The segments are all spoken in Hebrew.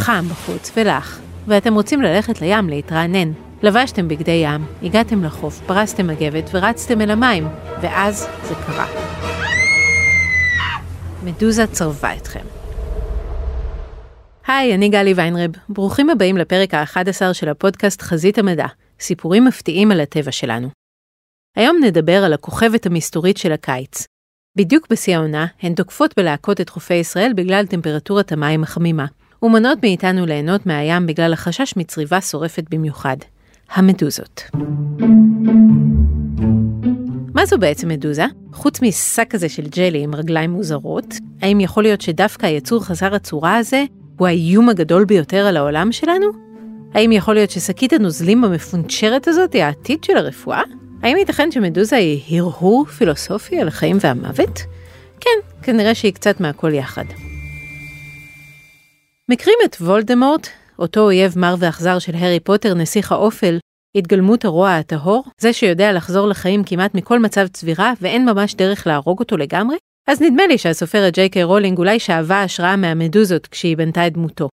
חם בחוץ ולח, ואתם רוצים ללכת לים להתרענן. לבשתם בגדי ים, הגעתם לחוף, פרסתם מגבת ורצתם אל המים, ואז זה קרה. מדוזה צרבה אתכם. היי, אני גלי ויינרב. ברוכים הבאים לפרק ה-11 של הפודקאסט חזית המדע, סיפורים מפתיעים על הטבע שלנו. היום נדבר על הכוכבת המסתורית של הקיץ. בדיוק בשיא העונה, הן תוקפות בלהקות את חופי ישראל בגלל טמפרטורת המים החמימה, ומונעות מאיתנו ליהנות מהים בגלל החשש מצריבה שורפת במיוחד. המדוזות. מה זו בעצם מדוזה? חוץ משק כזה של ג'לי עם רגליים מוזרות, האם יכול להיות שדווקא היצור חסר הצורה הזה הוא האיום הגדול ביותר על העולם שלנו? האם יכול להיות ששקית הנוזלים המפונצ'רת הזאת היא העתיד של הרפואה? האם ייתכן שמדוזה היא הרהור פילוסופי על החיים והמוות? כן, כנראה שהיא קצת מהכל יחד. מכירים את וולדמורט, אותו אויב מר ואכזר של הארי פוטר, נסיך האופל, התגלמות הרוע הטהור, זה שיודע לחזור לחיים כמעט מכל מצב צבירה ואין ממש דרך להרוג אותו לגמרי? אז נדמה לי שהסופרת ג'יי קיי רולינג אולי שאבה השראה מהמדוזות כשהיא בנתה את דמותו.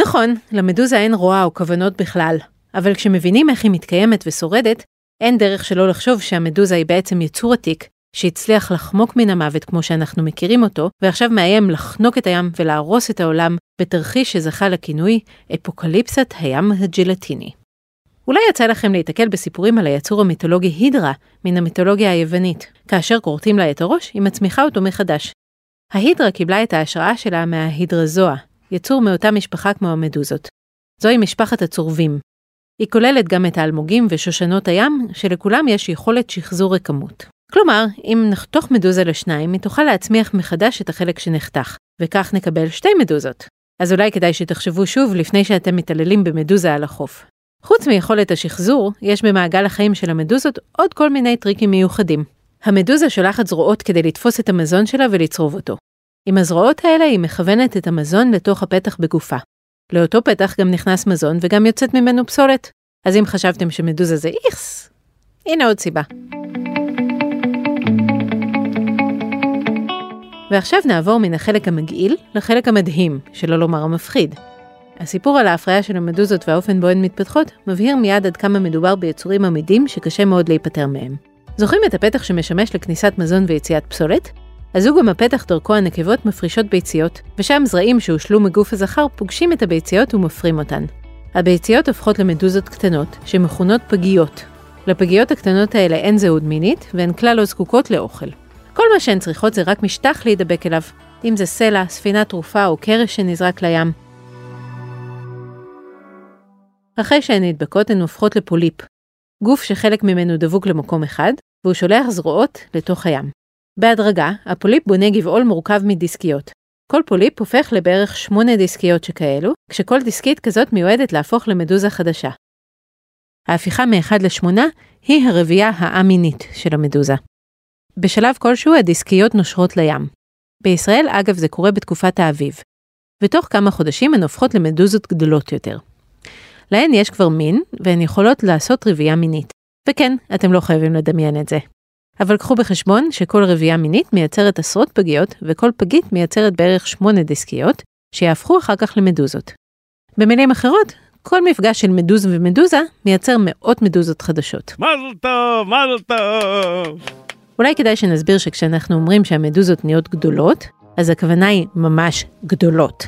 נכון, למדוזה אין רוע או כוונות בכלל, אבל כשמבינים איך היא מתקיימת ושורדת, אין דרך שלא לחשוב שהמדוזה היא בעצם יצור עתיק, שהצליח לחמוק מן המוות כמו שאנחנו מכירים אותו, ועכשיו מאיים לחנוק את הים ולהרוס את העולם בתרחיש שזכה לכינוי אפוקליפסת הים הג'לטיני. אולי יצא לכם להיתקל בסיפורים על היצור המיתולוגי הידרה מן המיתולוגיה היוונית. כאשר כורתים לה את הראש, היא מצמיחה אותו מחדש. ההידרה קיבלה את ההשראה שלה מההידרזואה, יצור מאותה משפחה כמו המדוזות. זוהי משפחת הצורבים. היא כוללת גם את האלמוגים ושושנות הים, שלכולם יש יכולת שחזור רקמות. כלומר, אם נחתוך מדוזה לשניים, היא תוכל להצמיח מחדש את החלק שנחתך, וכך נקבל שתי מדוזות. אז אולי כדאי שתחשבו שוב לפני שאתם מתעללים במדוזה על החוף. חוץ מיכולת השחזור, יש במעגל החיים של המדוזות עוד כל מיני טריקים מיוחדים. המדוזה שולחת זרועות כדי לתפוס את המזון שלה ולצרוב אותו. עם הזרועות האלה היא מכוונת את המזון לתוך הפתח בגופה. לאותו פתח גם נכנס מזון וגם יוצאת ממנו פסולת. אז אם חשבתם שמדוזה זה איכס, הנה עוד סיבה. ועכשיו נעבור מן החלק המגעיל לחלק המדהים, שלא לומר המפחיד. הסיפור על ההפריה של המדוזות והאופן בו הן מתפתחות, מבהיר מיד עד כמה מדובר ביצורים עמידים שקשה מאוד להיפטר מהם. זוכרים את הפתח שמשמש לכניסת מזון ויציאת פסולת? אז הוא גם הפתח דרכו הנקבות מפרישות ביציות, ושם זרעים שהושלו מגוף הזכר פוגשים את הביציות ומפרים אותן. הביציות הופכות למדוזות קטנות, שמכונות פגיות. לפגיות הקטנות האלה אין זהות מינית, והן כלל לא זקוקות לאוכל. כל מה שהן צריכות זה רק משטח להידבק אליו, אם זה סלע, ספינת תרופה או קרש שנזרק לים. אחרי שהן נדבקות הן הופכות לפוליפ, גוף שחלק ממנו דבוק למקום אחד, והוא שולח זרועות לתוך הים. בהדרגה, הפוליפ בונה גבעול מורכב מדיסקיות. כל פוליפ הופך לבערך שמונה דיסקיות שכאלו, כשכל דיסקית כזאת מיועדת להפוך למדוזה חדשה. ההפיכה מ-1 ל-8 היא הרבייה האמינית של המדוזה. בשלב כלשהו הדיסקיות נושרות לים. בישראל, אגב, זה קורה בתקופת האביב. ותוך כמה חודשים הן הופכות למדוזות גדולות יותר. להן יש כבר מין, והן יכולות לעשות רבייה מינית. וכן, אתם לא חייבים לדמיין את זה. אבל קחו בחשבון שכל רבייה מינית מייצרת עשרות פגיות, וכל פגית מייצרת בערך שמונה דיסקיות, שיהפכו אחר כך למדוזות. במילים אחרות, כל מפגש של מדוז ומדוזה מייצר מאות מדוזות חדשות. מזל טוב, מזל טוב. אולי כדאי שנסביר שכשאנחנו אומרים שהמדוזות נהיות גדולות, אז הכוונה היא ממש גדולות.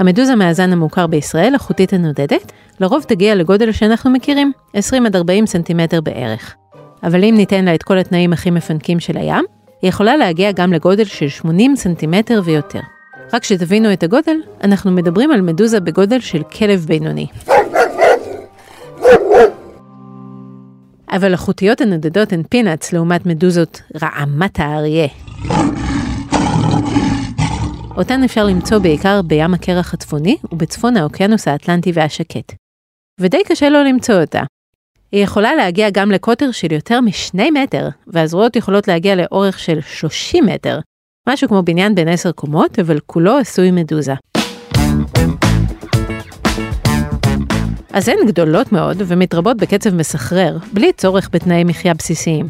המדוזה מהזן המוכר בישראל, החוטית הנודדת, לרוב תגיע לגודל שאנחנו מכירים, 20 עד 40 סנטימטר בערך. אבל אם ניתן לה את כל התנאים הכי מפנקים של הים, היא יכולה להגיע גם לגודל של 80 סנטימטר ויותר. רק שתבינו את הגודל, אנחנו מדברים על מדוזה בגודל של כלב בינוני. אבל החוטיות הנודדות הן פינאץ לעומת מדוזות רעמת האריה. אותן אפשר למצוא בעיקר בים הקרח הצפוני ובצפון האוקיינוס האטלנטי והשקט. ודי קשה לא למצוא אותה. היא יכולה להגיע גם לקוטר של יותר משני מטר, והזרועות יכולות להגיע לאורך של 30 מטר, משהו כמו בניין בין 10 קומות, אבל כולו עשוי מדוזה. אז הן גדולות מאוד ומתרבות בקצב מסחרר, בלי צורך בתנאי מחיה בסיסיים.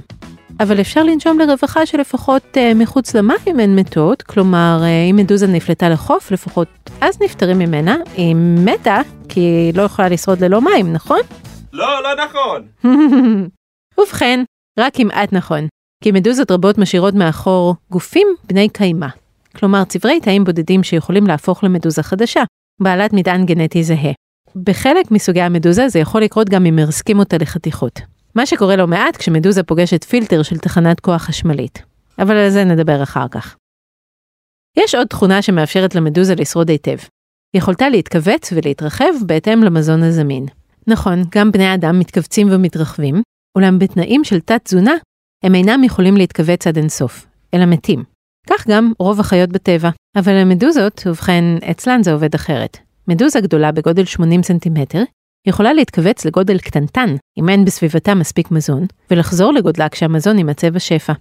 אבל אפשר לנשום לרווחה שלפחות uh, מחוץ למים הן מתות, כלומר uh, אם מדוזה נפלטה לחוף, לפחות אז נפטרים ממנה, היא מתה כי היא לא יכולה לשרוד ללא מים, נכון? לא, לא נכון. ובכן, רק כמעט נכון, כי מדוזות רבות משאירות מאחור גופים בני קיימא, כלומר צברי תאים בודדים שיכולים להפוך למדוזה חדשה, בעלת מטען גנטי זהה. בחלק מסוגי המדוזה זה יכול לקרות גם אם מרסקים אותה לחתיכות. מה שקורה לא מעט כשמדוזה פוגשת פילטר של תחנת כוח חשמלית. אבל על זה נדבר אחר כך. יש עוד תכונה שמאפשרת למדוזה לשרוד היטב. יכולתה להתכווץ ולהתרחב בהתאם למזון הזמין. נכון, גם בני אדם מתכווצים ומתרחבים, אולם בתנאים של תת-תזונה, הם אינם יכולים להתכווץ עד אינסוף, אלא מתים. כך גם רוב החיות בטבע, אבל המדוזות, ובכן, אצלן זה עובד אחרת. מדוזה גדולה בגודל 80 סנטימטר, יכולה להתכווץ לגודל קטנטן, אם אין בסביבתה מספיק מזון, ולחזור לגודלה כשהמזון יימצא בשפע.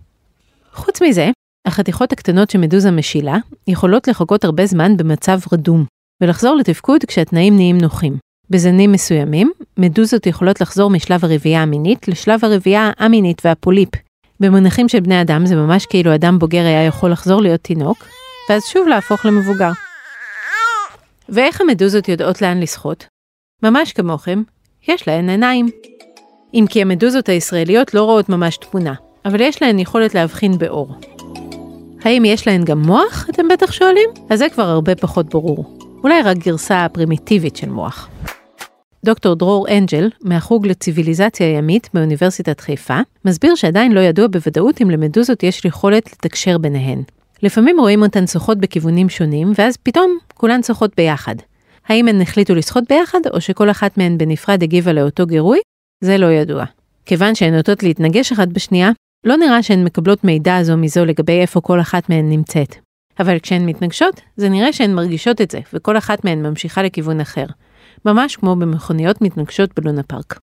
חוץ מזה, החתיכות הקטנות שמדוזה משילה, יכולות לחכות הרבה זמן במצב רדום, ולחזור לתפקוד כשהתנאים נהיים נוחים. בזנים מסוימים, מדוזות יכולות לחזור משלב הרבייה המינית לשלב הרבייה המינית והפוליפ. במונחים של בני אדם זה ממש כאילו אדם בוגר היה יכול לחזור להיות תינוק, ואז שוב להפוך למבוגר. ואיך המדוזות יודעות לאן לשחות? ממש כמוכם, יש להן עיניים. אם כי המדוזות הישראליות לא רואות ממש תמונה, אבל יש להן יכולת להבחין באור. האם יש להן גם מוח, אתם בטח שואלים? אז זה כבר הרבה פחות ברור. אולי רק גרסה פרימיטיבית של מוח. דוקטור דרור אנג'ל, מהחוג לציוויליזציה ימית באוניברסיטת חיפה, מסביר שעדיין לא ידוע בוודאות אם למדוזות יש יכולת לתקשר ביניהן. לפעמים רואים אותן שוחות בכיוונים שונים, ואז פתאום כולן שוחות ביחד. האם הן החליטו לשחות ביחד, או שכל אחת מהן בנפרד הגיבה לאותו גירוי? זה לא ידוע. כיוון שהן נוטות להתנגש אחת בשנייה, לא נראה שהן מקבלות מידע זו מזו לגבי איפה כל אחת מהן נמצאת. אבל כשהן מתנגשות, זה נראה שהן מרגישות את זה, וכל אחת מהן ממשיכה לכיוון אחר. ממש כמו במכוניות מתנגשות בלונה פארק.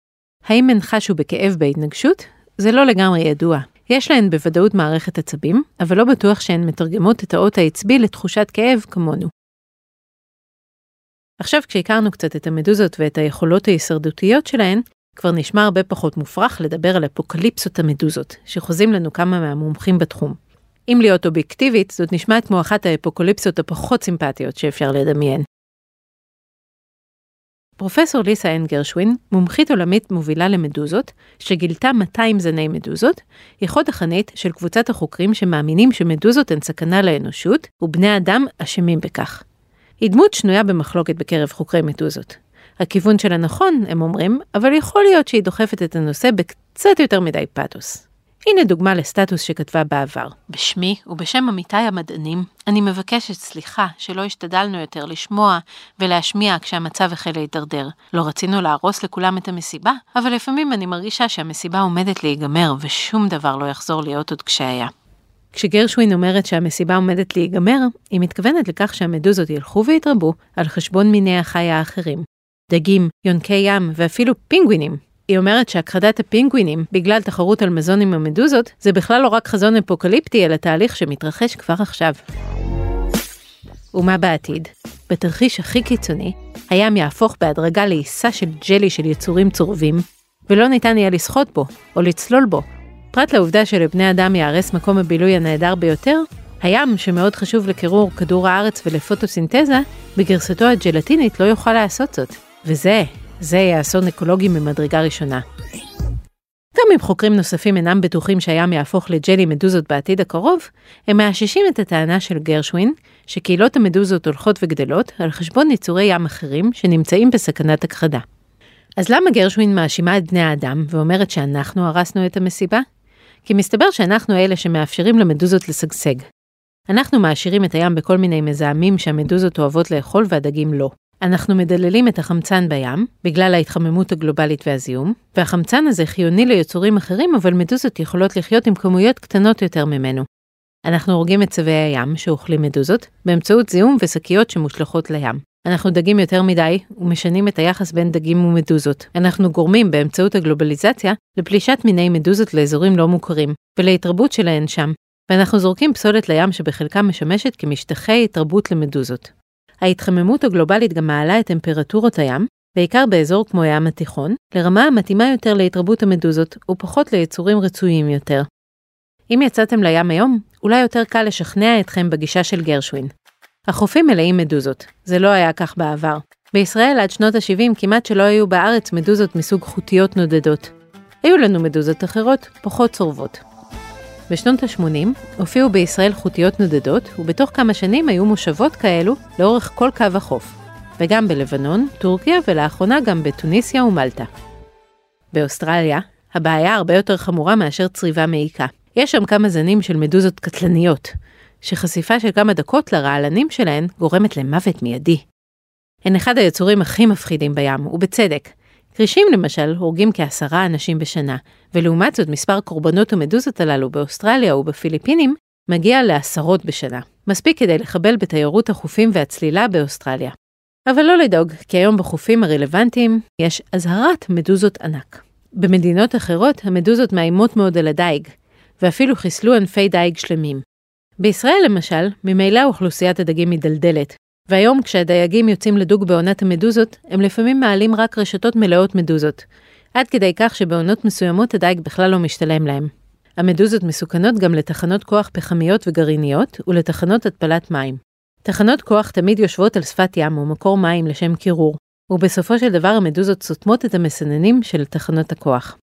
האם הן חשו בכאב בהתנגשות? זה לא לגמרי ידוע. יש להן בוודאות מערכת עצבים, אבל לא בטוח שהן מתרגמות את האות העצבי לתחושת כאב כמונו. עכשיו כשהכרנו קצת את המדוזות ואת היכולות ההישרדותיות שלהן, כבר נשמע הרבה פחות מופרך לדבר על אפוקליפסות המדוזות, שחוזים לנו כמה מהמומחים בתחום. אם להיות אובייקטיבית, זאת נשמעת כמו אחת האפוקליפסות הפחות סימפטיות שאפשר לדמיין. פרופסור ליסה אן גרשווין, מומחית עולמית מובילה למדוזות, שגילתה 200 זני מדוזות, היא חוד החנית של קבוצת החוקרים שמאמינים שמדוזות הן סכנה לאנושות, ובני אדם אשמים בכך. היא דמות שנויה במחלוקת בקרב חוקרי מדוזות. הכיוון שלה נכון, הם אומרים, אבל יכול להיות שהיא דוחפת את הנושא בקצת יותר מדי פאתוס. הנה דוגמה לסטטוס שכתבה בעבר. בשמי ובשם עמיתיי המדענים, אני מבקשת סליחה שלא השתדלנו יותר לשמוע ולהשמיע כשהמצב החל להידרדר. לא רצינו להרוס לכולם את המסיבה, אבל לפעמים אני מרגישה שהמסיבה עומדת להיגמר ושום דבר לא יחזור להיות עוד כשהיה. כשגרשווין אומרת שהמסיבה עומדת להיגמר, היא מתכוונת לכך שהמדוזות ילכו ויתרבו על חשבון מיני החי האחרים. דגים, יונקי ים ואפילו פינגווינים היא אומרת שהכחדת הפינגווינים בגלל תחרות על מזון עם המדוזות זה בכלל לא רק חזון אפוקליפטי אלא תהליך שמתרחש כבר עכשיו. ומה בעתיד? בתרחיש הכי קיצוני, הים יהפוך בהדרגה לעיסה של ג'לי של יצורים צורבים, ולא ניתן יהיה לשחות בו או לצלול בו. פרט לעובדה שלבני אדם ייהרס מקום הבילוי הנהדר ביותר, הים, שמאוד חשוב לקירור כדור הארץ ולפוטוסינתזה, בגרסתו הג'לטינית לא יוכל לעשות זאת. וזה זה יהיה אסון אקולוגי ממדרגה ראשונה. גם אם חוקרים נוספים אינם בטוחים שהים יהפוך לג'לי מדוזות בעתיד הקרוב, הם מאששים את הטענה של גרשווין, שקהילות המדוזות הולכות וגדלות על חשבון יצורי ים אחרים שנמצאים בסכנת הכחדה. אז למה גרשווין מאשימה את בני האדם ואומרת שאנחנו הרסנו את המסיבה? כי מסתבר שאנחנו אלה שמאפשרים למדוזות לשגשג. אנחנו מעשירים את הים בכל מיני מזהמים שהמדוזות אוהבות לאכול והדגים לא. אנחנו מדללים את החמצן בים, בגלל ההתחממות הגלובלית והזיהום, והחמצן הזה חיוני ליצורים אחרים, אבל מדוזות יכולות לחיות עם כמויות קטנות יותר ממנו. אנחנו הורגים את צבי הים, שאוכלים מדוזות, באמצעות זיהום ושקיות שמושלכות לים. אנחנו דגים יותר מדי, ומשנים את היחס בין דגים ומדוזות. אנחנו גורמים, באמצעות הגלובליזציה, לפלישת מיני מדוזות לאזורים לא מוכרים, ולהתרבות שלהן שם, ואנחנו זורקים פסולת לים שבחלקה משמשת כמשטחי התרבות למדוזות. ההתחממות הגלובלית גם מעלה את טמפרטורות הים, בעיקר באזור כמו הים התיכון, לרמה המתאימה יותר להתרבות המדוזות ופחות ליצורים רצויים יותר. אם יצאתם לים היום, אולי יותר קל לשכנע אתכם בגישה של גרשווין. החופים מלאים מדוזות, זה לא היה כך בעבר. בישראל עד שנות ה-70 כמעט שלא היו בארץ מדוזות מסוג חוטיות נודדות. היו לנו מדוזות אחרות, פחות צורבות. בשנות ה-80 הופיעו בישראל חוטיות נודדות, ובתוך כמה שנים היו מושבות כאלו לאורך כל קו החוף, וגם בלבנון, טורקיה ולאחרונה גם בתוניסיה ומלטה. באוסטרליה, הבעיה הרבה יותר חמורה מאשר צריבה מעיקה. יש שם כמה זנים של מדוזות קטלניות, שחשיפה של כמה דקות לרעלנים שלהן גורמת למוות מיידי. הן אחד היצורים הכי מפחידים בים, ובצדק. כרישים למשל הורגים כעשרה אנשים בשנה, ולעומת זאת מספר קורבנות המדוזות הללו באוסטרליה ובפיליפינים מגיע לעשרות בשנה. מספיק כדי לחבל בתיירות החופים והצלילה באוסטרליה. אבל לא לדאוג, כי היום בחופים הרלוונטיים יש אזהרת מדוזות ענק. במדינות אחרות המדוזות מאיימות מאוד על הדייג, ואפילו חיסלו ענפי דייג שלמים. בישראל למשל, ממילא אוכלוסיית הדגים מדלדלת, והיום כשהדייגים יוצאים לדוג בעונת המדוזות, הם לפעמים מעלים רק רשתות מלאות מדוזות, עד כדי כך שבעונות מסוימות הדייג בכלל לא משתלם להם. המדוזות מסוכנות גם לתחנות כוח פחמיות וגרעיניות ולתחנות התפלת מים. תחנות כוח תמיד יושבות על שפת ים או מקור מים לשם קירור, ובסופו של דבר המדוזות סותמות את המסננים של תחנות הכוח.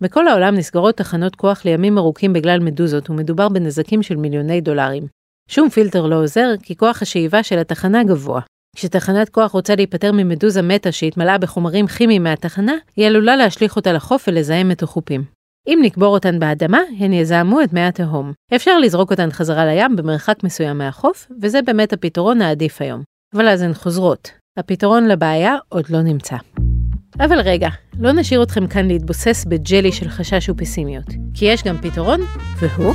בכל העולם נסגרות תחנות כוח לימים ארוכים בגלל מדוזות, ומדובר בנזקים של מיליוני דולרים. שום פילטר לא עוזר, כי כוח השאיבה של התחנה גבוה. כשתחנת כוח רוצה להיפטר ממדוזה מתה שהתמלאה בחומרים כימיים מהתחנה, היא עלולה להשליך אותה לחוף ולזהם את החופים. אם נקבור אותן באדמה, הן יזהמו את מי התהום. אפשר לזרוק אותן חזרה לים במרחק מסוים מהחוף, וזה באמת הפתרון העדיף היום. אבל אז הן חוזרות. הפתרון לבעיה עוד לא נמצא. אבל רגע, לא נשאיר אתכם כאן להתבוסס בג'לי של חשש ופסימיות, כי יש גם פתרון, והוא...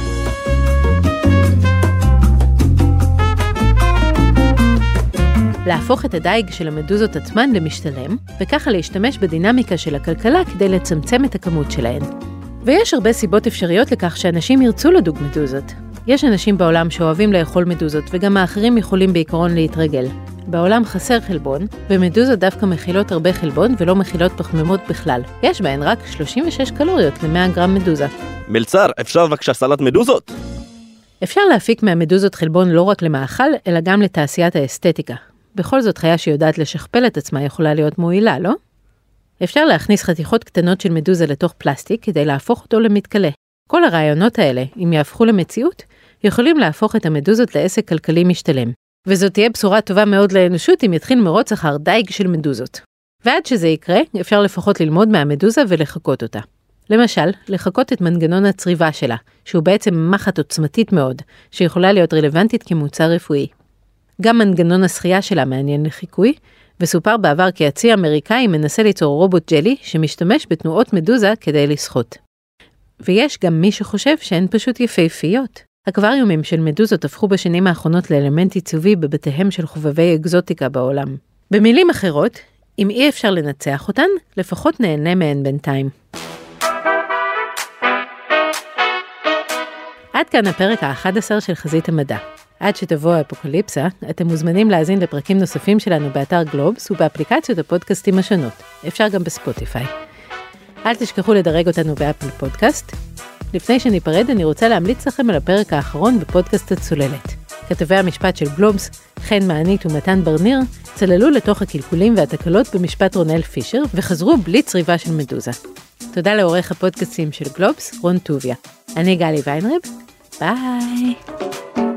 להפוך את הדייג של המדוזות עצמן למשתלם, וככה להשתמש בדינמיקה של הכלכלה כדי לצמצם את הכמות שלהן. ויש הרבה סיבות אפשריות לכך שאנשים ירצו לדוג מדוזות. יש אנשים בעולם שאוהבים לאכול מדוזות, וגם האחרים יכולים בעיקרון להתרגל. בעולם חסר חלבון, ומדוזות דווקא מכילות הרבה חלבון ולא מכילות פחמימות בכלל. יש בהן רק 36 קלוריות ל-100 גרם מדוזה. מלצר, אפשר בבקשה סלט מדוזות? אפשר להפיק מהמדוזות חלבון לא רק למאכל, אלא גם לתעשיית האסתטיקה. בכל זאת חיה שיודעת לשכפל את עצמה יכולה להיות מועילה, לא? אפשר להכניס חתיכות קטנות של מדוזה לתוך פלסטיק כדי להפוך אותו למתכלה. כל הרעיונות האלה, אם יהפכו למציאות, יכולים להפוך את המדוזות לעסק כלכלי משתלם. וזאת תהיה בשורה טובה מאוד לאנושות אם יתחיל מרוץ אחר דייג של מדוזות. ועד שזה יקרה, אפשר לפחות ללמוד מהמדוזה ולחקות אותה. למשל, לחקות את מנגנון הצריבה שלה, שהוא בעצם מחט עוצמתית מאוד, שיכולה להיות רלוונטית כמוצר רפואי. גם מנגנון השחייה שלה מעניין לחיקוי, וסופר בעבר כי הצי האמריקאי מנסה ליצור רובוט ג'לי שמשתמש בתנועות מדוזה כדי לשחות. ויש גם מי שחושב שהן פשוט יפהפיות. אקווריומים של מדוזות הפכו בשנים האחרונות לאלמנט עיצובי בבתיהם של חובבי אקזוטיקה בעולם. במילים אחרות, אם אי אפשר לנצח אותן, לפחות נהנה מהן בינתיים. עד כאן הפרק ה-11 של חזית המדע. עד שתבוא האפוקליפסה, אתם מוזמנים להאזין לפרקים נוספים שלנו באתר גלובס ובאפליקציות הפודקאסטים השונות. אפשר גם בספוטיפיי. אל תשכחו לדרג אותנו באפל פודקאסט. לפני שניפרד, אני רוצה להמליץ לכם על הפרק האחרון בפודקאסט הצוללת. כתבי המשפט של גלובס, חן מענית ומתן ברניר, צללו לתוך הקלקולים והתקלות במשפט רונל פישר, וחזרו בלי צריבה של מדוזה. תודה לעורך הפודקאסטים של גלובס, רון טוביה. אני גלי ויינרב, ביי.